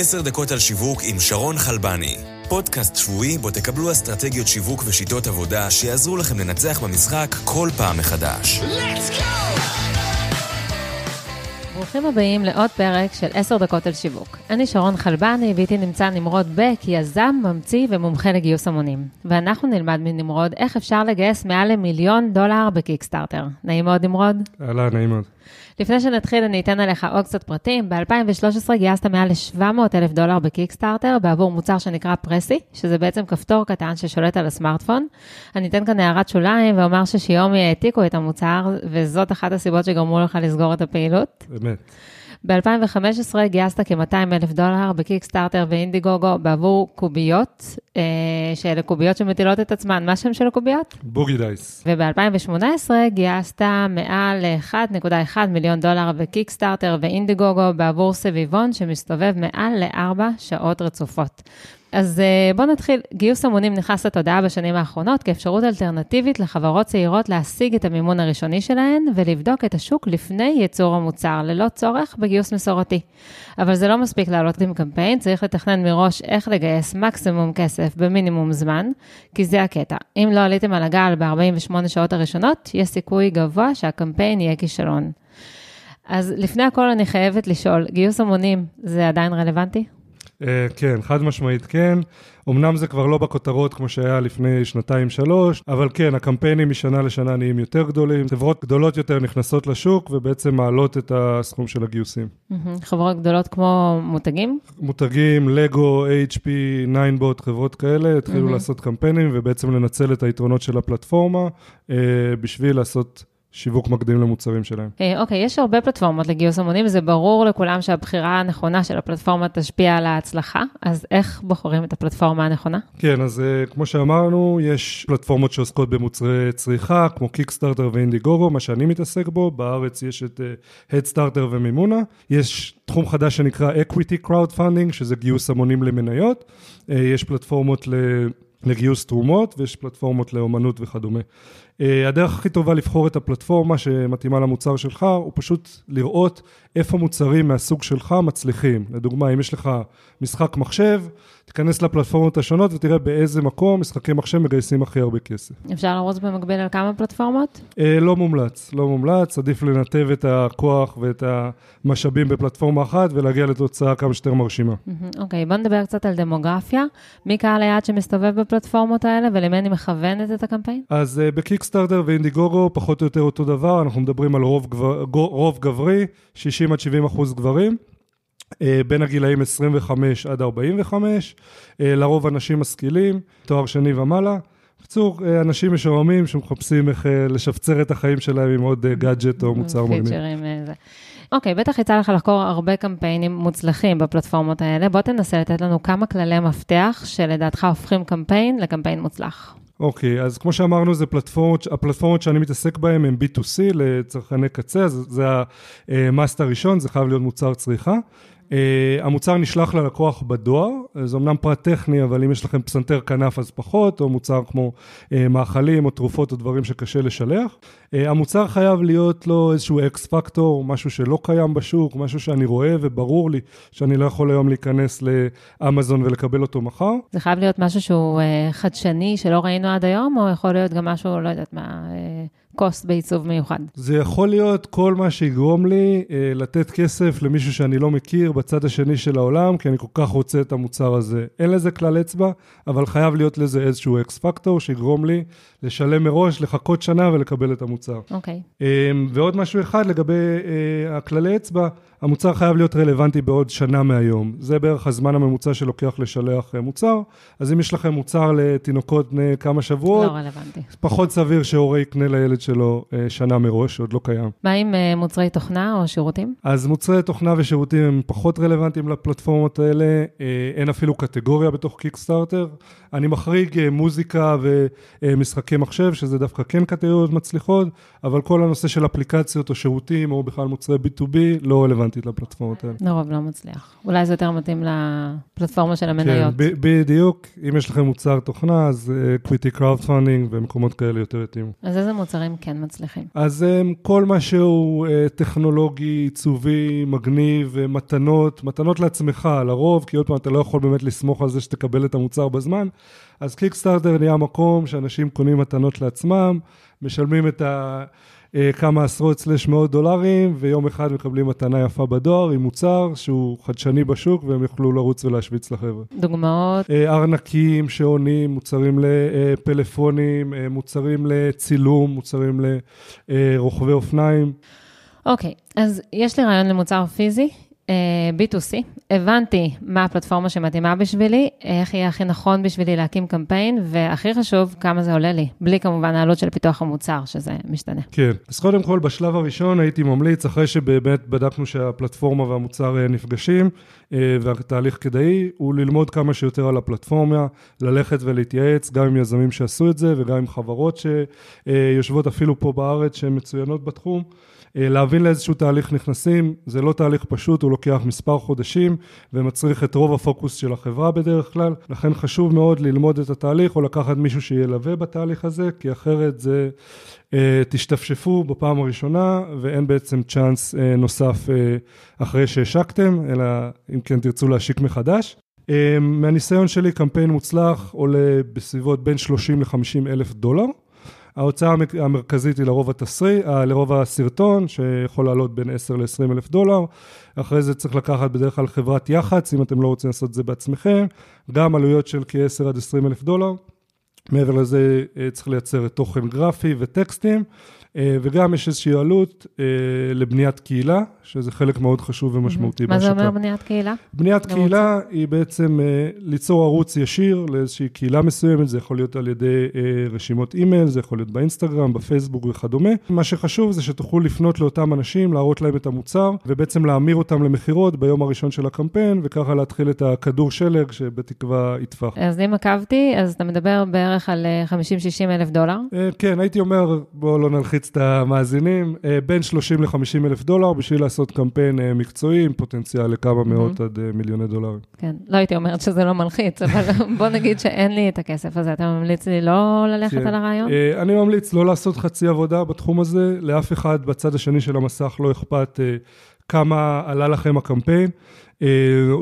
עשר דקות על שיווק עם שרון חלבני. פודקאסט שבועי בו תקבלו אסטרטגיות שיווק ושיטות עבודה שיעזרו לכם לנצח במשחק כל פעם מחדש. Let's go! ברוכים הבאים לעוד פרק של 10 דקות על שיווק. אני שרון חלבני, ואיתי נמצא נמרוד בק, יזם, ממציא ומומחה לגיוס המונים. ואנחנו נלמד מנמרוד איך אפשר לגייס מעל למיליון דולר בקיקסטארטר. נעים מאוד, נמרוד? אהלן, נעים מאוד. לפני שנתחיל, אני אתן עליך עוד קצת פרטים. ב-2013 גייסת מעל ל-700 אלף דולר בקיקסטארטר בעבור מוצר שנקרא פרסי, שזה בעצם כפתור קטן ששולט על הסמארטפון. אני אתן כאן הערת שוליים ואומר ששיומי העתיקו את המוצר, וזאת אחת הסיבות שגרמו לך לסגור את הפעילות. באמת. ב-2015 גייסת כ-200 אלף דולר בקיקסטארטר ואינדיגוגו בעבור קוביות, אה, שאלה קוביות שמטילות את עצמן. מה השם של הקוביות? בוגי דייס. וב-2018 גייסת מעל 1.1 מיליון דולר בקיקסטארטר ואינדיגוגו בעבור סביבון שמסתובב מעל לארבע שעות רצופות. אז אה, בואו נתחיל. גיוס המונים נכנס לתודעה בשנים האחרונות כאפשרות אלטרנטיבית לחברות צעירות להשיג את המימון הראשוני שלהן ולבדוק את השוק לפני ייצור המוצר, ללא צורך בגיוס מסורתי. אבל זה לא מספיק לעלות עם קמפיין, צריך לתכנן מראש איך לגייס מקסימום כסף במינימום זמן, כי זה הקטע. אם לא עליתם על הגל ב-48 שעות הראשונות, יש סיכוי גבוה שהקמפיין יהיה כישלון. אז לפני הכל אני חייבת לשאול, גיוס המונים זה עדיין רלוונטי? אה, כן, חד משמעית כן. אמנם זה כבר לא בכותרות כמו שהיה לפני שנתיים-שלוש, אבל כן, הקמפיינים משנה לשנה נהיים יותר גדולים, חברות גדולות יותר נכנסות לשוק ובעצם מעלות את הסכום של הגיוסים. חברות גדולות כמו מותגים? מותגים, לגו, HP, ניינבוט, חברות כאלה, התחילו לעשות קמפיינים ובעצם לנצל את היתרונות של הפלטפורמה אה, בשביל לעשות... שיווק מקדים למוצרים שלהם. אה, אוקיי, okay, יש הרבה פלטפורמות לגיוס המונים, זה ברור לכולם שהבחירה הנכונה של הפלטפורמה תשפיע על ההצלחה, אז איך בוחרים את הפלטפורמה הנכונה? כן, אז uh, כמו שאמרנו, יש פלטפורמות שעוסקות במוצרי צריכה, כמו קיקסטארטר ואינדיגוגו, מה שאני מתעסק בו, בארץ יש את uh, Headstarter ומימונה, יש תחום חדש שנקרא Equity Crowdfunding, שזה גיוס המונים למניות, יש פלטפורמות ל... לגיוס תרומות ויש פלטפורמות לאומנות וכדומה. אה, הדרך הכי טובה לבחור את הפלטפורמה שמתאימה למוצר שלך, הוא פשוט לראות איפה מוצרים מהסוג שלך מצליחים. לדוגמה, אם יש לך משחק מחשב, תיכנס לפלטפורמות השונות ותראה באיזה מקום משחקי מחשב מגייסים הכי הרבה כסף. אפשר לרוץ במקביל על כמה פלטפורמות? אה, לא מומלץ, לא מומלץ, עדיף לנתב את הכוח ואת המשאבים בפלטפורמה אחת ולהגיע לתוצאה כמה שיותר מרשימה. אוקיי, בוא נדבר קצת על דמוגרפיה. מי קהל היעד שמסתובב בפלטפורמות האלה ולמי אני מכוונת את הקמפיין? אז uh, בקיקסטארטר ואינדיגוגו פחות או יותר אותו דבר, אנחנו מדברים על רוב, גבר, רוב גברי, 60 עד 70 אחוז גברים. אה, בין הגילאים 25 עד 45, אה, לרוב אנשים משכילים, תואר שני ומעלה. בקיצור, אה, אנשים משועממים שמחפשים איך לשפצר את החיים שלהם עם עוד גאדג'ט או מוצר מגניב. אוקיי, בטח יצא לך לחקור הרבה קמפיינים מוצלחים בפלטפורמות האלה. בוא תנסה לתת לנו כמה כללי מפתח שלדעתך הופכים קמפיין לקמפיין מוצלח. אוקיי, אז כמו שאמרנו, זה פלטפורמות, הפלטפורמות שאני מתעסק בהן הן B2C לצרכני קצה, אז זה המאסט הראשון, זה חייב להיות מוצר צריכה. Uh, המוצר נשלח ללקוח בדואר, זה אמנם פרט טכני, אבל אם יש לכם פסנתר כנף אז פחות, או מוצר כמו uh, מאכלים או תרופות או דברים שקשה לשלח. Uh, המוצר חייב להיות לו איזשהו אקס פקטור, משהו שלא קיים בשוק, משהו שאני רואה וברור לי שאני לא יכול היום להיכנס לאמזון ולקבל אותו מחר. זה חייב להיות משהו שהוא uh, חדשני, שלא ראינו עד היום, או יכול להיות גם משהו, לא יודעת מה... קוסט בעיצוב מיוחד? זה יכול להיות כל מה שיגרום לי אה, לתת כסף למישהו שאני לא מכיר בצד השני של העולם, כי אני כל כך רוצה את המוצר הזה. אין לזה כלל אצבע, אבל חייב להיות לזה איזשהו אקס פקטור שיגרום לי לשלם מראש, לחכות שנה ולקבל את המוצר. אוקיי. Okay. אה, ועוד משהו אחד לגבי אה, הכללי אצבע, המוצר חייב להיות רלוונטי בעוד שנה מהיום. זה בערך הזמן הממוצע שלוקח לשלח אה, מוצר. אז אם יש לכם מוצר לתינוקות בני כמה שבועות, לא רלוונטי. פחות סביר שהורה יקנה לילד שלו אה, שנה מראש, שעוד לא קיים. מה עם אה, מוצרי תוכנה או שירותים? אז מוצרי תוכנה ושירותים הם פחות רלוונטיים לפלטפורמות האלה. אין אפילו קטגוריה בתוך קיקסטארטר. אני מחריג מוזיקה ומשחקי מחשב, שזה דווקא כן קטגוריות מצליחות, אבל כל הנושא של אפליקציות או שירותים, או בכלל מוצרי B2B, לא רלוונטי. רלוונטית לפלטפורמות האלה. לרוב לא מצליח. אולי זה יותר מתאים לפלטפורמה של המניות. כן, בדיוק. אם יש לכם מוצר תוכנה, אז equity uh, crowdfunding ומקומות כאלה יותר יתאימו. אז איזה מוצרים כן מצליחים? אז כל מה שהוא טכנולוגי, עיצובי, מגניב, מתנות, מתנות לעצמך, לרוב, כי עוד פעם, אתה לא יכול באמת לסמוך על זה שתקבל את המוצר בזמן. אז קיקסטארטר נהיה מקום שאנשים קונים מתנות לעצמם, משלמים את ה... אה, כמה עשרות סלש מאות דולרים, ויום אחד מקבלים מתנה יפה בדואר עם מוצר שהוא חדשני בשוק, והם יוכלו לרוץ ולהשוויץ לחבר'ה. דוגמאות? אה, ארנקים שעונים, מוצרים לפלאפונים, אה, מוצרים לצילום, מוצרים לרוכבי אופניים. אוקיי, אז יש לי רעיון למוצר פיזי, B2C, הבנתי מה הפלטפורמה שמתאימה בשבילי, איך יהיה הכי נכון בשבילי להקים קמפיין, והכי חשוב, כמה זה עולה לי, בלי כמובן העלות של פיתוח המוצר, שזה משתנה. כן, אז קודם כל, בשלב הראשון הייתי ממליץ, אחרי שבאמת בדקנו שהפלטפורמה והמוצר אה, נפגשים, אה, והתהליך כדאי, הוא ללמוד כמה שיותר על הפלטפורמה, ללכת ולהתייעץ, גם עם יזמים שעשו את זה, וגם עם חברות שיושבות אפילו פה בארץ, שהן מצוינות בתחום. אה, להבין לאיזשהו תהליך נכנסים, זה לא תהליך פשוט, הוא לוקח מספר חודשים ומצריך את רוב הפוקוס של החברה בדרך כלל, לכן חשוב מאוד ללמוד את התהליך או לקחת מישהו שילווה בתהליך הזה, כי אחרת זה אה, תשתפשפו בפעם הראשונה ואין בעצם צ'אנס אה, נוסף אחרי שהשקתם, אלא אם כן תרצו להשיק מחדש. מהניסיון שלי קמפיין מוצלח עולה בסביבות בין 30 ל-50 אלף דולר. ההוצאה המרכזית היא לרוב התסריט, אה, לרוב הסרטון, שיכול לעלות בין 10 ל-20 אלף דולר. אחרי זה צריך לקחת בדרך כלל חברת יח"צ, אם אתם לא רוצים לעשות את זה בעצמכם. גם עלויות של כ-10 עד 20 אלף דולר. מעבר לזה אה, צריך לייצר תוכן גרפי וטקסטים. אה, וגם יש איזושהי עלות אה, לבניית קהילה, שזה חלק מאוד חשוב ומשמעותי בהשקה. מה זה אומר בניית קהילה? בניית קהילה היא בעצם ליצור ערוץ ישיר לאיזושהי קהילה מסוימת, זה יכול להיות על ידי רשימות אימייל, זה יכול להיות באינסטגרם, בפייסבוק וכדומה. מה שחשוב זה שתוכלו לפנות לאותם אנשים, להראות להם את המוצר, ובעצם להמיר אותם למכירות ביום הראשון של הקמפיין, וככה להתחיל את הכדור שלג שבתקווה יטפח. אז אם עקבתי, אז אתה מדבר בערך על 50-60 אלף דולר? כן, הייתי אומר, בואו לא נלחיץ את המאזינים, אה, בין 30 ל-50 אלף דולר בשביל לעשות קמפיין אה, מקצועי עם פוטנציאל לכמה מאות עד אה, מיליוני דולרים. כן, לא הייתי אומרת שזה לא מלחיץ, אבל בוא נגיד שאין לי את הכסף הזה. אתה ממליץ לי לא ללכת כן. על הרעיון? אני ממליץ לא לעשות חצי עבודה בתחום הזה, לאף אחד בצד השני של המסך לא אכפת כמה עלה לכם הקמפיין. אה,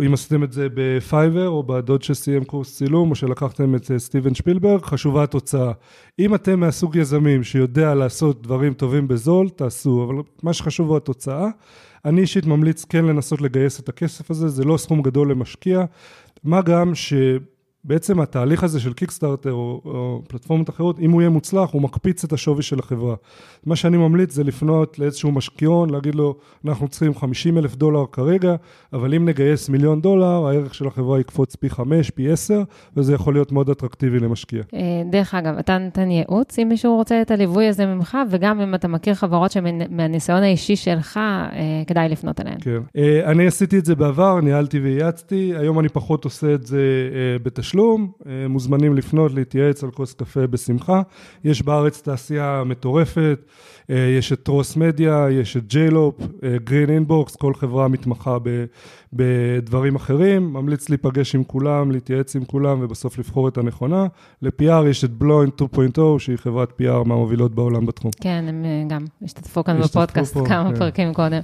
אם עשיתם את זה בפייבר או בדוד שסיים קורס צילום או שלקחתם את אה, סטיבן שפילברג, חשובה התוצאה. אם אתם מהסוג יזמים שיודע לעשות דברים טובים בזול, תעשו, אבל מה שחשוב הוא התוצאה. אני אישית ממליץ כן לנסות לגייס את הכסף הזה, זה לא סכום גדול למשקיע, מה גם ש... בעצם התהליך הזה של קיקסטארטר או, או פלטפורמות אחרות, אם הוא יהיה מוצלח, הוא מקפיץ את השווי של החברה. מה שאני ממליץ זה לפנות לאיזשהו משקיעון, להגיד לו, אנחנו צריכים 50 אלף דולר כרגע, אבל אם נגייס מיליון דולר, הערך של החברה יקפוץ פי 5, פי 10, וזה יכול להיות מאוד אטרקטיבי למשקיע. אה, דרך אגב, אתה נותן ייעוץ אם מישהו רוצה את הליווי הזה ממך, וגם אם אתה מכיר חברות שמהניסיון האישי שלך, אה, כדאי לפנות אליהן. כן. אה, אני עשיתי את זה בעבר, ניהלתי וייעצתי, היום אני פחות עושה את זה בתשלום. תשלום, אה, מוזמנים לפנות, להתייעץ על כוס קפה בשמחה. יש בארץ תעשייה מטורפת, אה, יש את טרוס מדיה, יש את ג'לופ, גרין אינבוקס, כל חברה מתמחה בדברים אחרים. ממליץ להיפגש עם כולם, להתייעץ עם כולם ובסוף לבחור את הנכונה. ל-PR יש את בלוין 2.0, שהיא חברת PR מהמובילות בעולם בתחום. כן, הם אה, גם השתתפו כאן בפודקאסט פה, כמה כן. פרקים קודם.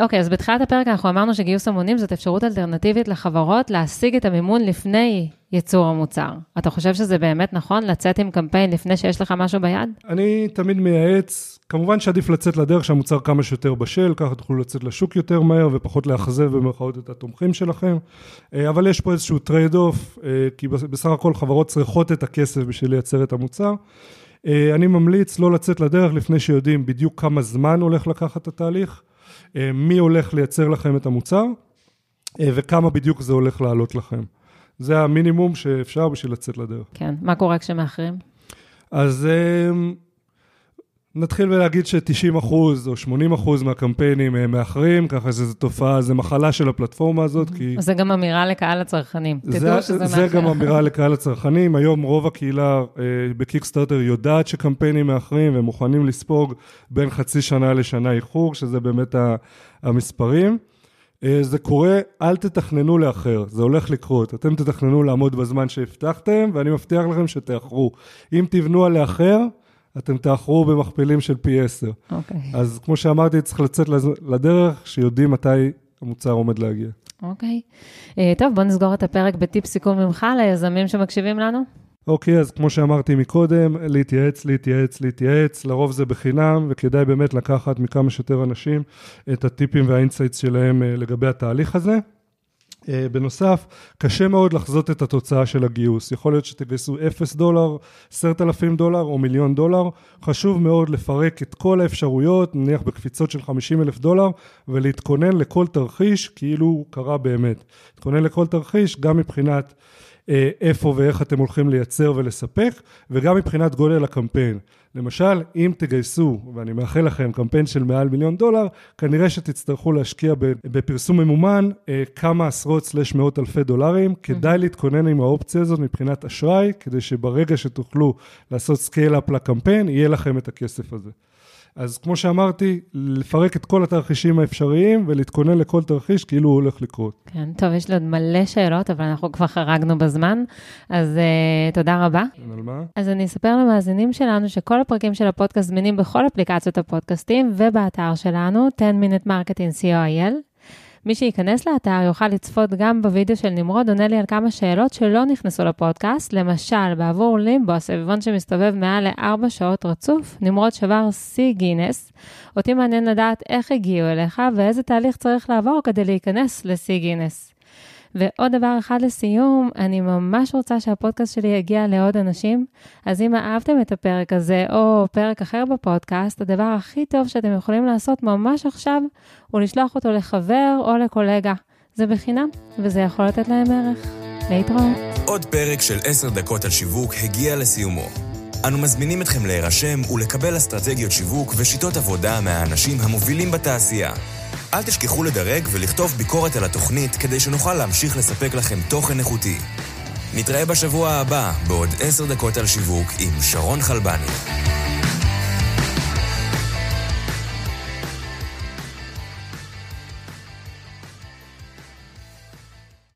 אוקיי, אז בתחילת הפרק אנחנו אמרנו שגיוס המונים זאת אפשרות אלטרנטיבית לחברות להשיג את המימון לפני ייצור המוצר. אתה חושב שזה באמת נכון לצאת עם קמפיין לפני שיש לך משהו ביד? אני תמיד מייעץ, כמובן שעדיף לצאת לדרך שהמוצר כמה שיותר בשל, ככה תוכלו לצאת לשוק יותר מהר ופחות לאכזב במרכאות את התומכים שלכם. אה, אבל יש פה איזשהו trade off, אה, כי בסך הכל חברות צריכות את הכסף בשביל לייצר את המוצר. אה, אני ממליץ לא לצאת לדרך לפני שיודעים בדיוק כמה זמן הולך לקחת התהליך, מי הולך לייצר לכם את המוצר וכמה בדיוק זה הולך לעלות לכם. זה המינימום שאפשר בשביל לצאת לדרך. כן, מה קורה כשמאחרים? אז אמ, נתחיל ולהגיד ש-90 אחוז או 80 אחוז מהקמפיינים הם מאחרים, ככה שזו תופעה, זו מחלה של הפלטפורמה הזאת, כי... זה גם אמירה לקהל הצרכנים, תדעו שזה מאחר. זה גם אמירה לקהל הצרכנים, היום רוב הקהילה אה, בקיקסטארטר יודעת שקמפיינים מאחרים, והם מוכנים לספוג בין חצי שנה לשנה איחור, שזה באמת המספרים. אה, זה קורה, אל תתכננו לאחר, זה הולך לקרות. אתם תתכננו לעמוד בזמן שהבטחתם, ואני מבטיח לכם שתאחרו. אם תבנו על לאחר, אתם תאחרו במכפילים של פי 10. אוקיי. אז כמו שאמרתי, צריך לצאת לדרך, שיודעים מתי המוצר עומד להגיע. אוקיי. אה, טוב, בוא נסגור את הפרק בטיפ סיכום ממך ליזמים שמקשיבים לנו. אוקיי, אז כמו שאמרתי מקודם, להתייעץ, להתייעץ, להתייעץ, לרוב זה בחינם, וכדאי באמת לקחת מכמה שיותר אנשים את הטיפים והאינסייטס שלהם אה, לגבי התהליך הזה. אה, בנוסף, קשה מאוד לחזות את התוצאה של הגיוס. יכול להיות שתגייסו 0 דולר, 10,000 דולר או מיליון דולר. חשוב מאוד לפרק את כל האפשרויות, נניח בקפיצות של 50 אלף דולר, ולהתכונן לכל תרחיש כאילו הוא קרה באמת. להתכונן לכל תרחיש גם מבחינת איפה ואיך אתם הולכים לייצר ולספק, וגם מבחינת גודל הקמפיין. למשל, אם תגייסו, ואני מאחל לכם, קמפיין של מעל מיליון דולר, כנראה שתצטרכו להשקיע בפרסום ממומן אה, כמה עשרות סלש מאות אלפי דולרים. כדאי להתכונן עם האופציה הזאת מבחינת אשראי, כדי שברגע שתוכלו לעשות scale-up לקמפיין, יהיה לכם את הכסף הזה. אז כמו שאמרתי, לפרק את כל התרחישים האפשריים ולהתכונן לכל תרחיש כאילו הוא הולך לקרות. כן, טוב, יש לי עוד מלא שאלות, אבל אנחנו כבר חרגנו בזמן, אז uh, תודה רבה. כן, על מה? אז אני אספר למאזינים שלנו שכל הפרקים של הפודקאסט זמינים בכל אפליקציות הפודקאסטים ובאתר שלנו, 10 Minute Marketing co.il. מי שייכנס לאתר יוכל לצפות גם בווידאו של נמרוד עונה לי על כמה שאלות שלא נכנסו לפודקאסט, למשל, בעבור לימבו, הסביבון שמסתובב מעל לארבע שעות רצוף, נמרוד שבר שיא גינס. אותי מעניין לדעת איך הגיעו אליך ואיזה תהליך צריך לעבור כדי להיכנס לשיא גינס. ועוד דבר אחד לסיום, אני ממש רוצה שהפודקאסט שלי יגיע לעוד אנשים, אז אם אהבתם את הפרק הזה או פרק אחר בפודקאסט, הדבר הכי טוב שאתם יכולים לעשות ממש עכשיו, הוא לשלוח אותו לחבר או לקולגה. זה בחינם, וזה יכול לתת להם ערך. להתראות. עוד פרק של 10 דקות על שיווק הגיע לסיומו. אנו מזמינים אתכם להירשם ולקבל אסטרטגיות שיווק ושיטות עבודה מהאנשים המובילים בתעשייה. אל תשכחו לדרג ולכתוב ביקורת על התוכנית כדי שנוכל להמשיך לספק לכם תוכן איכותי. נתראה בשבוע הבא בעוד עשר דקות על שיווק עם שרון חלבני.